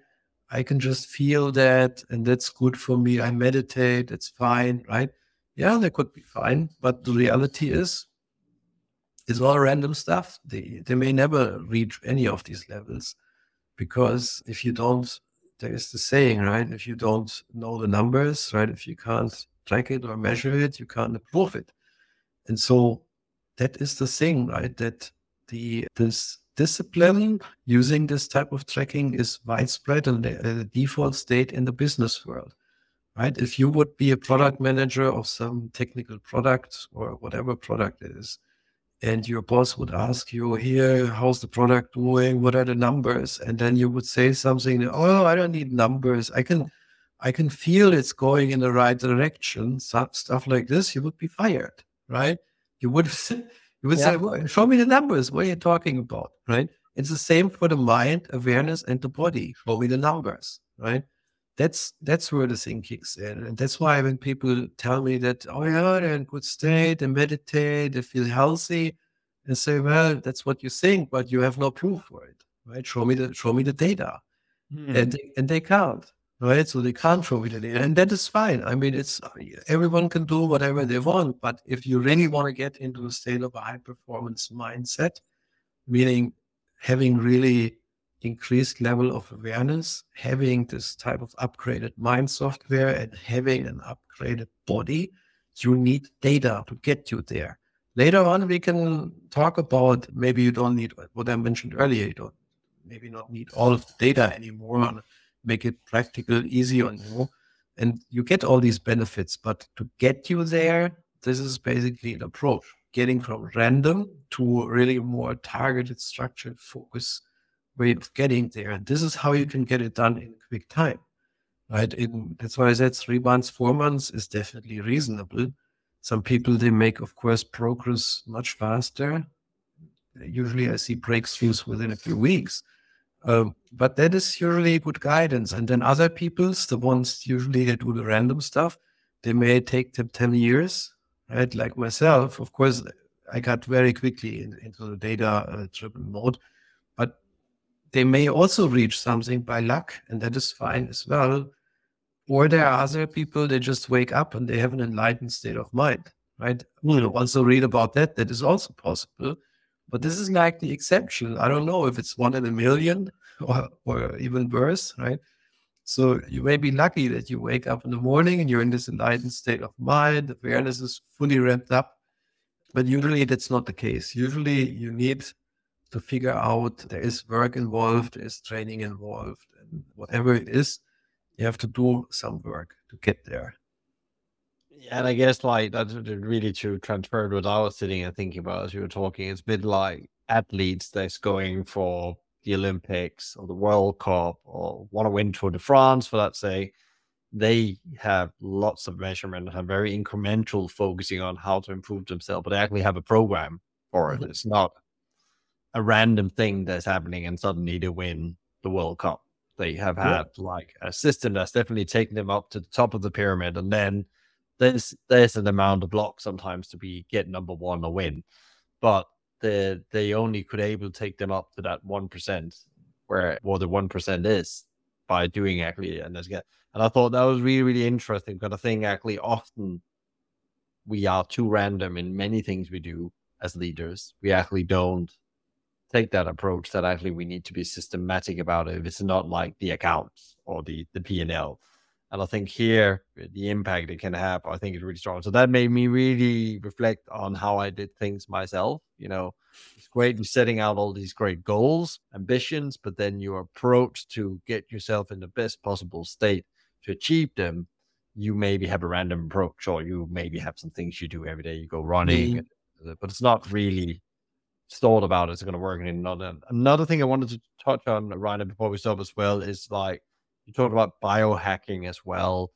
I can just feel that, and that's good for me. I meditate, it's fine, right? Yeah, that could be fine. But the reality is it's all random stuff. They they may never reach any of these levels because if you don't there is the saying, right? If you don't know the numbers, right? If you can't track it or measure it, you can't improve it. And so that is the thing, right? That the this discipline using this type of tracking is widespread and the, uh, default state in the business world. Right? If you would be a product manager of some technical product or whatever product it is, and your boss would ask you here, how's the product doing? What are the numbers? And then you would say something, oh, I don't need numbers. I can I can feel it's going in the right direction, stuff like this, you would be fired, right? You would you would yeah. say, well, show me the numbers. What are you talking about? Right? It's the same for the mind, awareness, and the body. Show me the numbers, right? That's that's where the thing kicks in. And that's why when people tell me that, oh yeah, they're in good state, they meditate, they feel healthy, and say, well, that's what you think, but you have no proof for it. Right? Show me the show me the data. Hmm. And they, and they can't right? So they can't the data, and that is fine. I mean, it's everyone can do whatever they want, but if you really want to get into a state of a high performance mindset, meaning having really increased level of awareness, having this type of upgraded mind software, and having an upgraded body, you need data to get you there. Later on, we can talk about maybe you don't need what I mentioned earlier. You don't maybe not need all of the data anymore on make it practical, easy on you. And you get all these benefits. But to get you there, this is basically an approach getting from random to really more targeted, structured focus way of getting there. And this is how you can get it done in quick time. Right. In, that's why I said three months, four months is definitely reasonable. Some people they make, of course, progress much faster. Usually I see breakthroughs within a few weeks. Um, but that is usually good guidance. And then other people's, the ones usually that do the random stuff, they may take them 10 years, right? Like myself, of course, I got very quickly in, into the data uh, driven mode, but they may also reach something by luck, and that is fine as well. Or there are other people, they just wake up and they have an enlightened state of mind, right? You know, also read about that. That is also possible. But this is like the exception. I don't know if it's one in a million or, or even worse, right? So you may be lucky that you wake up in the morning and you're in this enlightened state of mind, awareness is fully ramped up. But usually that's not the case. Usually you need to figure out there is work involved, there is training involved, and whatever it is, you have to do some work to get there. And I guess like that's really true transferred what I was sitting and thinking about as you were talking. It's a bit like athletes that's going for the Olympics or the World Cup or want to win Tour de France for that say, they have lots of measurement, and very incremental focusing on how to improve themselves, but they actually have a program for it. Mm-hmm. It's not a random thing that's happening and suddenly they win the World Cup. They have had yeah. like a system that's definitely taken them up to the top of the pyramid, and then there's there's an amount of blocks sometimes to be get number one or win, but the they only could able to take them up to that one percent where what the one percent is by doing actually and again and I thought that was really really interesting because I think actually often we are too random in many things we do as leaders. We actually don't take that approach that actually we need to be systematic about it if it's not like the accounts or the the P and L. And I think here the impact it can have, I think is really strong. So that made me really reflect on how I did things myself. You know, it's great in setting out all these great goals, ambitions, but then your approach to get yourself in the best possible state to achieve them, you maybe have a random approach, or you maybe have some things you do every day. You go running, mm-hmm. but it's not really thought about it's going to work in another another thing I wanted to touch on Reiner before we stop as well is like you talked about biohacking as well.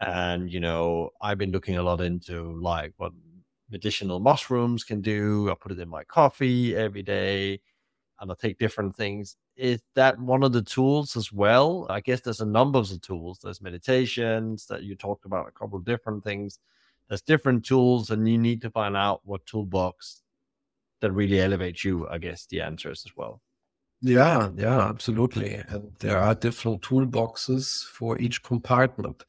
And you know, I've been looking a lot into like what medicinal mushrooms can do. I put it in my coffee every day and I take different things. Is that one of the tools as well? I guess there's a number of tools. There's meditations that you talked about, a couple of different things. There's different tools, and you need to find out what toolbox that really elevates you, I guess, the answers as well. Yeah, yeah, absolutely. And there are different toolboxes for each compartment.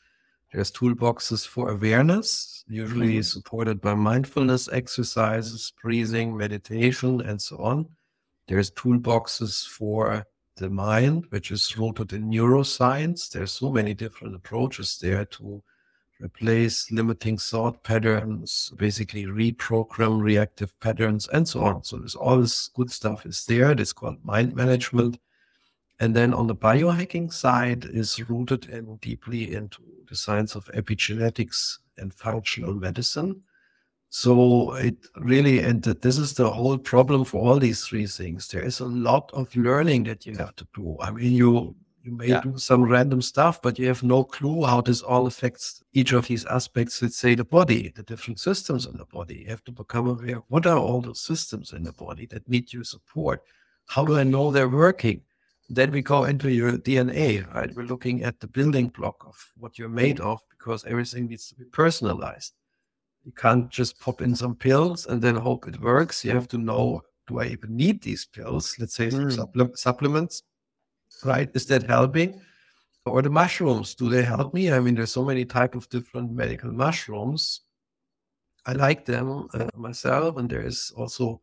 There's toolboxes for awareness, usually mm-hmm. supported by mindfulness exercises, breathing, meditation, and so on. There's toolboxes for the mind, which is rooted in neuroscience. There's so many different approaches there to replace limiting thought patterns, basically reprogram reactive patterns, and so on. So there's all this good stuff is there. It's called mind management. And then on the biohacking side is rooted in deeply into the science of epigenetics and functional medicine. So it really, and this is the whole problem for all these three things. There is a lot of learning that you have to do. I mean, you you may yeah. do some random stuff, but you have no clue how this all affects each of these aspects, let's say the body, the different systems in the body. You have to become aware what are all those systems in the body that need your support? How do I know they're working? Then we go into your DNA, right? We're looking at the building block of what you're made of because everything needs to be personalized. You can't just pop in some pills and then hope it works. You have to know do I even need these pills? Let's say mm. supple- supplements right? Is that helping? Or the mushrooms, do they help me? I mean, there's so many type of different medical mushrooms. I like them uh, myself, and there is also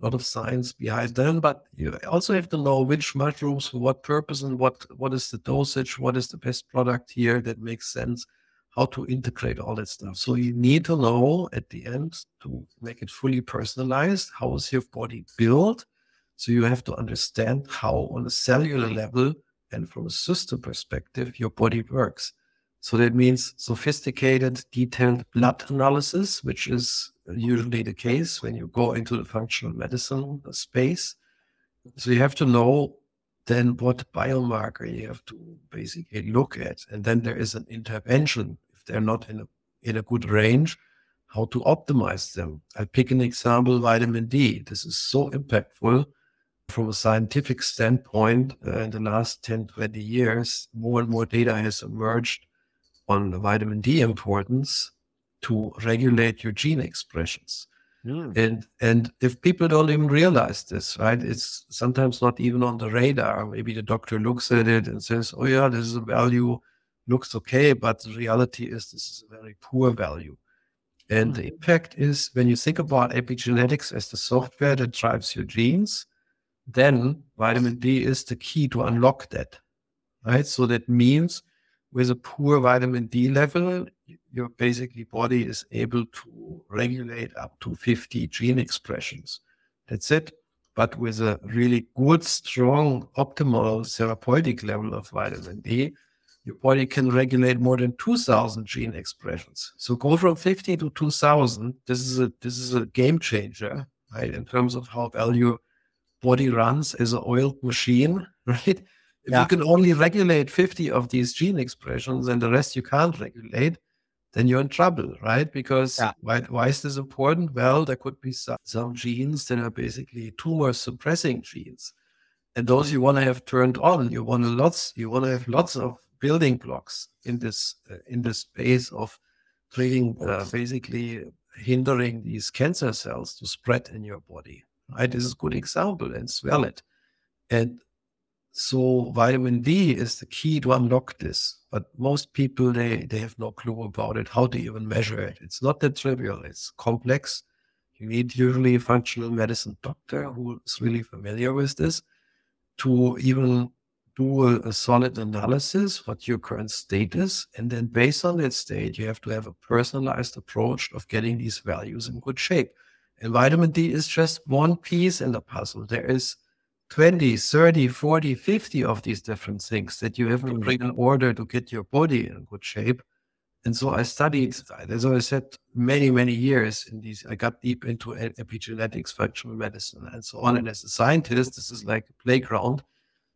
a lot of science behind them. But you also have to know which mushrooms for what purpose and what what is the dosage, what is the best product here that makes sense, how to integrate all that stuff. So you need to know at the end to make it fully personalized. How is your body built? So you have to understand how, on a cellular level and from a system perspective, your body works. So that means sophisticated, detailed blood analysis, which is usually the case when you go into the functional medicine space. So you have to know then what biomarker you have to basically look at. And then there is an intervention if they're not in a, in a good range, how to optimize them. I'll pick an example, vitamin D. This is so impactful from a scientific standpoint, uh, in the last 10, 20 years, more and more data has emerged on the vitamin D importance to regulate your gene expressions. Mm. And and if people don't even realize this, right? It's sometimes not even on the radar. Maybe the doctor looks at it and says, "Oh yeah, this is a value looks okay, but the reality is this is a very poor value. And the mm-hmm. impact is when you think about epigenetics as the software that drives your genes, then vitamin D is the key to unlock that. Right. So that means with a poor vitamin D level, your basically body is able to regulate up to 50 gene expressions. That's it. But with a really good, strong, optimal therapeutic level of vitamin D, your body can regulate more than 2000 gene expressions so go from 50 to 2000 this is a this is a game changer right in terms of how your body runs as an oiled machine right? If yeah. you can only regulate 50 of these gene expressions and the rest you can't regulate then you're in trouble right? Because yeah. why, why is this important? Well there could be some, some genes that are basically tumor suppressing genes. And those you want to have turned on. You want to lots you want to have lots of building blocks in this uh, in the space of treating uh, basically hindering these cancer cells to spread in your body right this is a good example and swell it and so vitamin d is the key to unlock this but most people they they have no clue about it how to even measure it it's not that trivial it's complex you need usually a functional medicine doctor who is really familiar with this to even do a, a, solid analysis, what your current state is. And then based on that state, you have to have a personalized approach of getting these values in good shape. And vitamin D is just one piece in the puzzle. There is 20, 30, 40, 50 of these different things that you have to mm-hmm. bring in order to get your body in good shape. And so I studied, as I said, many, many years in these. I got deep into epigenetics, functional medicine, and so on. And as a scientist, this is like a playground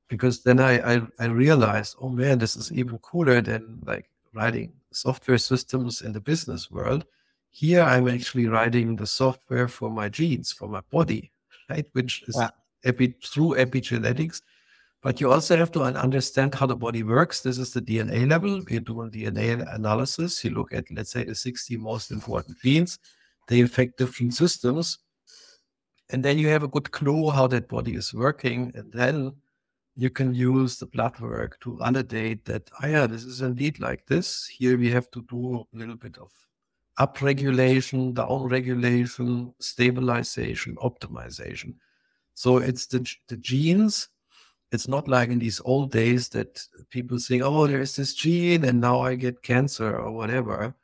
because then I, I, I realized, oh man, this is even cooler than like writing software systems in the business world. Here I'm actually writing the software for my genes, for my body, right? Which is epi- through epigenetics. But you also have to understand how the body works. This is the DNA level. We're doing DNA analysis. You look at, let's say, the 60 most important genes. They affect different systems. And then you have a good clue how that body is working. And then you can use the blood work to validate that, oh yeah, this is indeed like this. Here we have to do a little bit of upregulation, downregulation, stabilization, optimization. So it's the, the genes. It's not like in these old days that people say, oh, there's this gene and now I get cancer or whatever.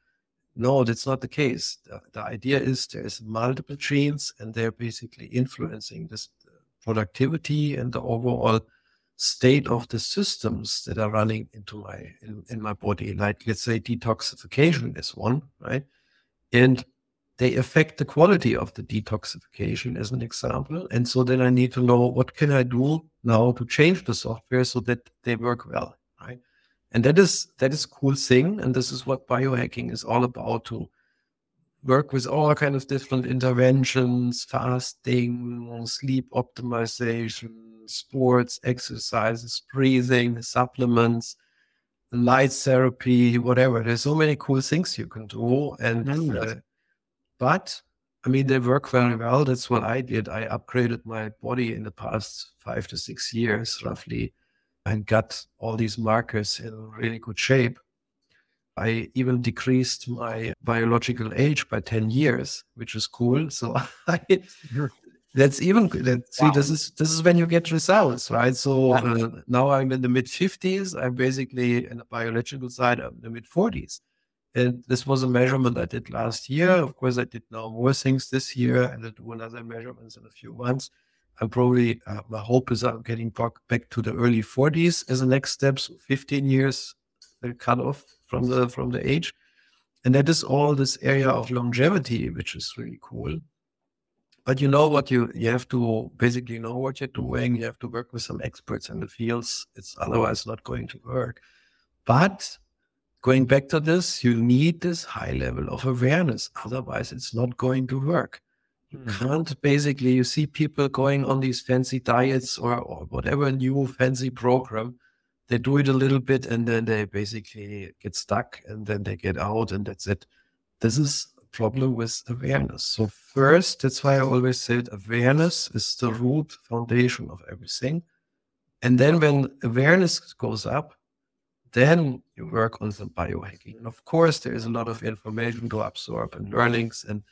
No, that's not the case. The, the idea is there's multiple genes and they're basically influencing this uh, productivity and the overall state of the systems that are running into my in, in my body like let's say detoxification is one right and they affect the quality of the detoxification as an example. And so then i need to know what can i do now to change the software so that they work well right? And that is that is cool thing. And this is what biohacking is all about to work with all kind of different interventions, fasting, sleep optimization, sports, exercises, breathing, supplements, light therapy, whatever. There's so many cool things you can do. And uh, but I mean, they work very well. That's what I did. I upgraded my body in the past five to six years, roughly, and got all these markers in really good shape. I even decreased my biological age by 10 years, which is cool. So I, that's even that, see wow. this is this is when you get results, right? So uh, now I'm in the mid 50s. I'm basically in the biological side, I'm in the mid 40s. And this was a measurement I did last year. Of course, I did now more things this year, and I'll do another measurements in a few months. I'm probably uh, my hope is I'm getting back, to the early 40s as a next step. So 15 years the cutoff from the from the age. And that is all this area of longevity, which is really cool. But you know what you you have to basically know what you're doing. You have to work with some experts in the fields. It's otherwise not going to work. But going back to this, you need this high level of awareness. Otherwise, it's not going to work. You mm. can't basically, you see people going on these fancy diets or, or whatever new fancy program they do it a little bit and then they basically get stuck and then they get out and that's it. This is problem with awareness. So first, that's why I always said awareness is the root foundation of everything. And then when awareness goes up, then you work on some biohacking. And of course, there is a lot of information to absorb and learnings, and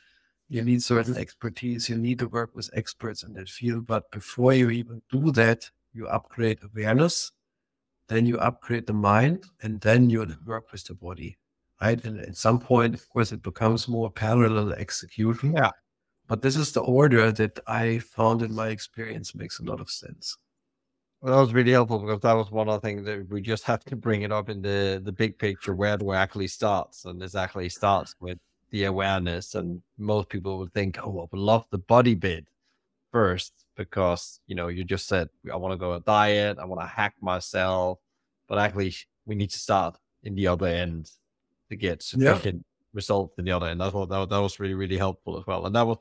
you need certain expertise. You need to work with experts in that field. But before you even do that, you upgrade awareness, then you upgrade the mind, and then you work with the body. Right. And at some point, of course, it becomes more parallel execution. Yeah. But this is the order that I found in my experience makes a lot of sense. Well, that was really helpful because that was one of the things that we just have to bring it up in the the big picture. Where do it actually starts? And this actually starts with the awareness. And most people would think, oh, I would love the body bit first because you know you just said I want to go on a diet, I want to hack myself, but actually we need to start in the other end to get sufficient yeah. results in the other end. I thought that, that was really really helpful as well, and that was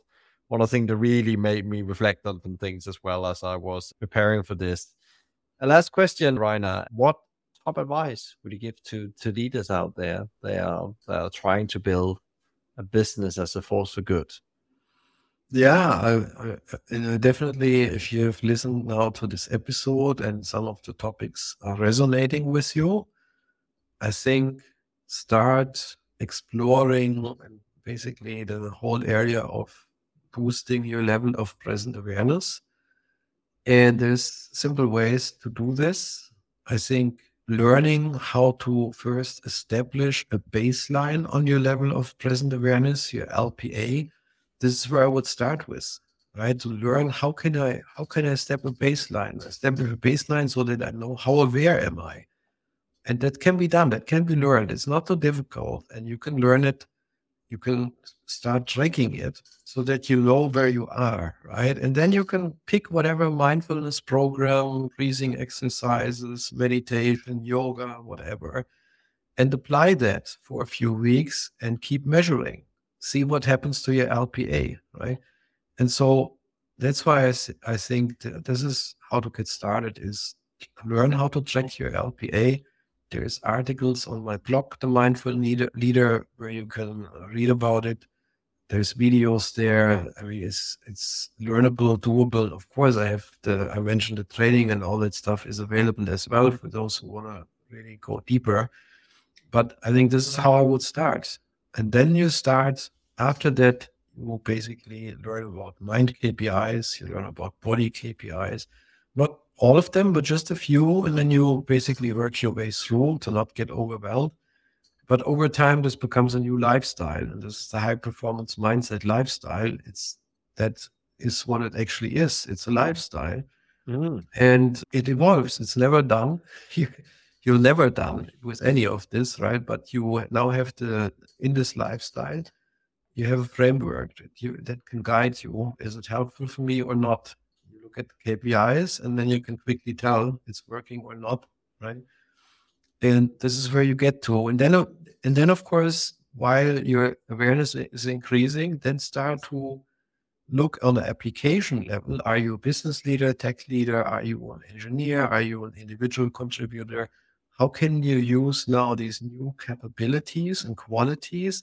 one of the things that really made me reflect on some things as well as I was preparing for this. A last question, Reiner. What top advice would you give to, to leaders out there? They are, they are trying to build a business as a force for good. Yeah, I, I, definitely. If you have listened now to this episode and some of the topics are resonating with you, I think start exploring basically the whole area of boosting your level of present awareness. And there's simple ways to do this. I think learning how to first establish a baseline on your level of present awareness, your LPA, this is where I would start with, right? To learn how can I how can I step a baseline, establish a baseline so that I know how aware am I. And that can be done, that can be learned. It's not so difficult. And you can learn it you can start tracking it so that you know where you are, right? And then you can pick whatever mindfulness program, breathing exercises, meditation, yoga, whatever, and apply that for a few weeks and keep measuring. See what happens to your LPA, right? And so that's why I, I think this is how to get started is learn how to track your LPA there's articles on my blog, The Mindful Leader, Leader where you can read about it. There's videos there. I mean, it's it's learnable, doable. Of course, I have the I mentioned the training and all that stuff is available as well for those who want to really go deeper. But I think this is how I would start. And then you start after that, you basically learn about mind KPIs, you learn about body KPIs, not all of them, but just a few. And then you basically work your way through to not get overwhelmed. But over time, this becomes a new lifestyle. And this is the high performance mindset lifestyle. It's that is what it actually is. It's a lifestyle. Mm. And it evolves. It's never done. You, you're never done with any of this, right? But you now have the in this lifestyle, you have a framework that you that can guide you. Is it helpful for me or not? Look at KPIs and then you can quickly tell it's working or not, right? And this is where you get to. And then, and then of course, while your awareness is increasing, then start to look on the application level. Are you a business leader, tech leader? Are you an engineer? Are you an individual contributor? How can you use now these new capabilities and qualities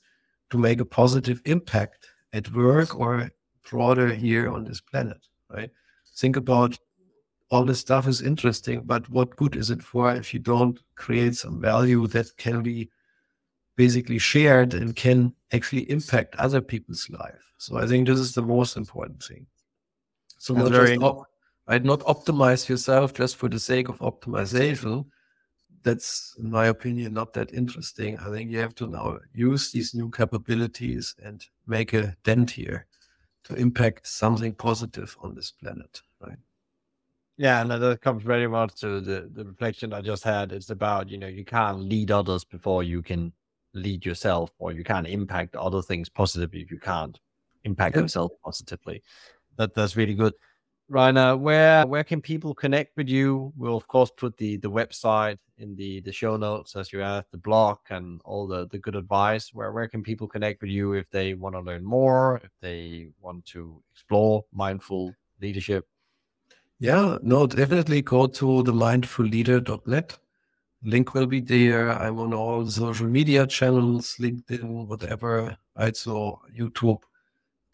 to make a positive impact at work or broader here on this planet, right? Think about all this stuff is interesting, but what good is it for if you don't create some value that can be basically shared and can actually impact other people's life? So I think this is the most important thing. So not very... just op- right, not optimize yourself just for the sake of optimization. That's, in my opinion, not that interesting. I think you have to now use these new capabilities and make a dent here to impact something positive on this planet, right? Yeah, and that comes very much to the, the reflection I just had. It's about, you know, you can't lead others before you can lead yourself, or you can't impact other things positively if you can't impact yourself positively. That that's really good. Reiner, where where can people connect with you? We'll of course put the the website in the the show notes as you have the blog and all the the good advice. Where where can people connect with you if they want to learn more, if they want to explore mindful leadership? Yeah, no, definitely go to the mindfulleader.net. Link will be there. I'm on all social media channels, LinkedIn, whatever. Right, so YouTube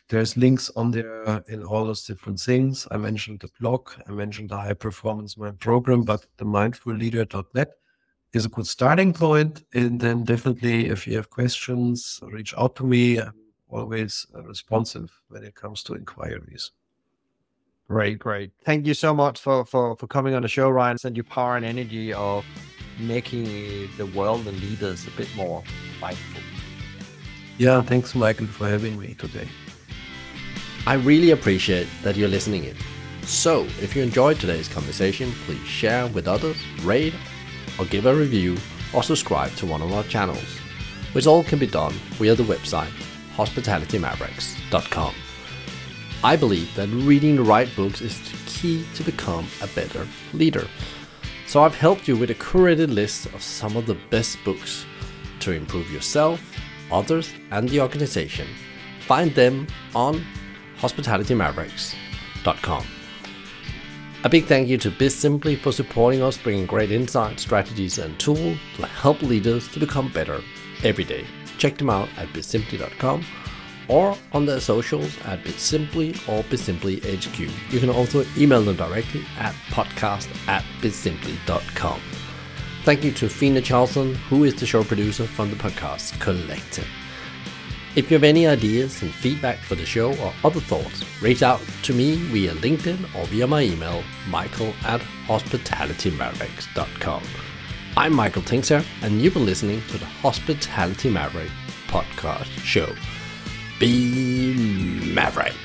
there's links on there in all those different things. I mentioned the blog, I mentioned the high performance mind program, but the mindfulleader.net is a good starting point. And then definitely, if you have questions, reach out to me. I'm always uh, responsive when it comes to inquiries. Great, great. Thank you so much for, for, for coming on the show, Reiner. Send your power and energy of making the world and leaders a bit more mindful. Yeah, thanks, Michael, for having me today. I really appreciate that you're listening in. So, if you enjoyed today's conversation, please share with others, rate, or give a review, or subscribe to one of our channels, which all can be done via the website hospitalitymavericks.com. I believe that reading the right books is the key to become a better leader. So I've helped you with a curated list of some of the best books to improve yourself, others, and the organization. Find them on hospitalitymavericks.com. A big thank you to Bizimply for supporting us, bringing great insights, strategies, and tools to help leaders to become better every day. Check them out at bizimply.com or on their socials at Bizimply or BizimplyHQ. You can also email them directly at podcast at bizimply.com. Thank you to Fina Charlson, who is the show producer from the podcast Collective. If you have any ideas and feedback for the show or other thoughts, reach out to me via LinkedIn or via my email, michael at hospitalitymavericks.com. I'm Michael Tingsager, and you've been listening to the Hospitality Maverick podcast show. Be Maverick.